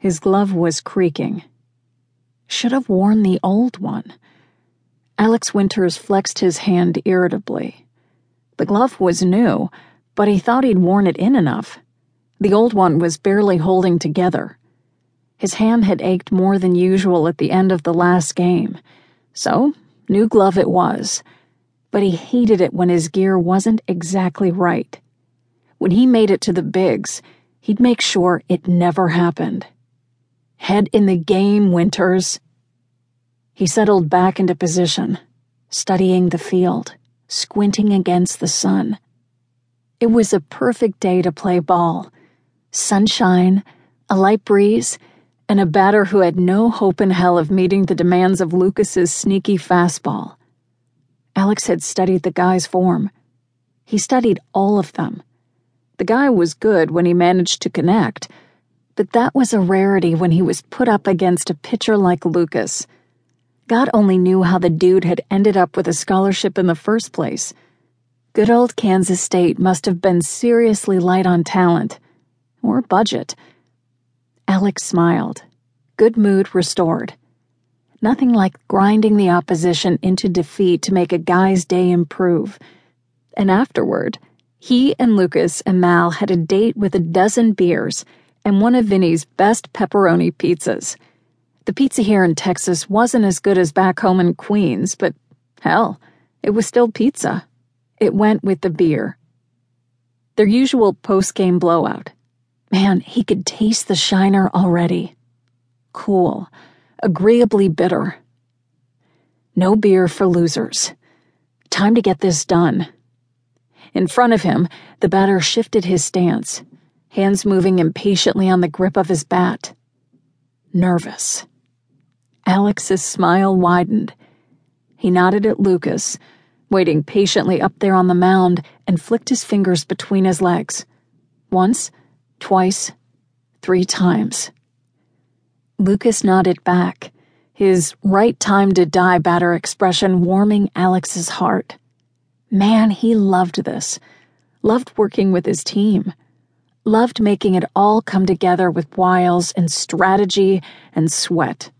His glove was creaking. Should have worn the old one. Alex Winters flexed his hand irritably. The glove was new, but he thought he'd worn it in enough. The old one was barely holding together. His hand had ached more than usual at the end of the last game, so new glove it was. But he hated it when his gear wasn't exactly right. When he made it to the bigs, he'd make sure it never happened. Head in the game, Winters. He settled back into position, studying the field, squinting against the sun. It was a perfect day to play ball. Sunshine, a light breeze, and a batter who had no hope in hell of meeting the demands of Lucas's sneaky fastball. Alex had studied the guy's form. He studied all of them. The guy was good when he managed to connect, but that was a rarity when he was put up against a pitcher like Lucas God only knew how the dude had ended up with a scholarship in the first place. Good old Kansas State must have been seriously light on talent. Or budget. Alex smiled, good mood restored. Nothing like grinding the opposition into defeat to make a guy's day improve. And afterward, he and Lucas and Mal had a date with a dozen beers and one of Vinny's best pepperoni pizzas. The pizza here in Texas wasn't as good as back home in Queens, but hell, it was still pizza. It went with the beer. Their usual post game blowout. Man, he could taste the shiner already. Cool, agreeably bitter. No beer for losers. Time to get this done. In front of him, the batter shifted his stance, hands moving impatiently on the grip of his bat. Nervous. Alex's smile widened. He nodded at Lucas, waiting patiently up there on the mound, and flicked his fingers between his legs. Once, twice, three times. Lucas nodded back, his right time to die batter expression warming Alex's heart. Man, he loved this. Loved working with his team. Loved making it all come together with wiles and strategy and sweat.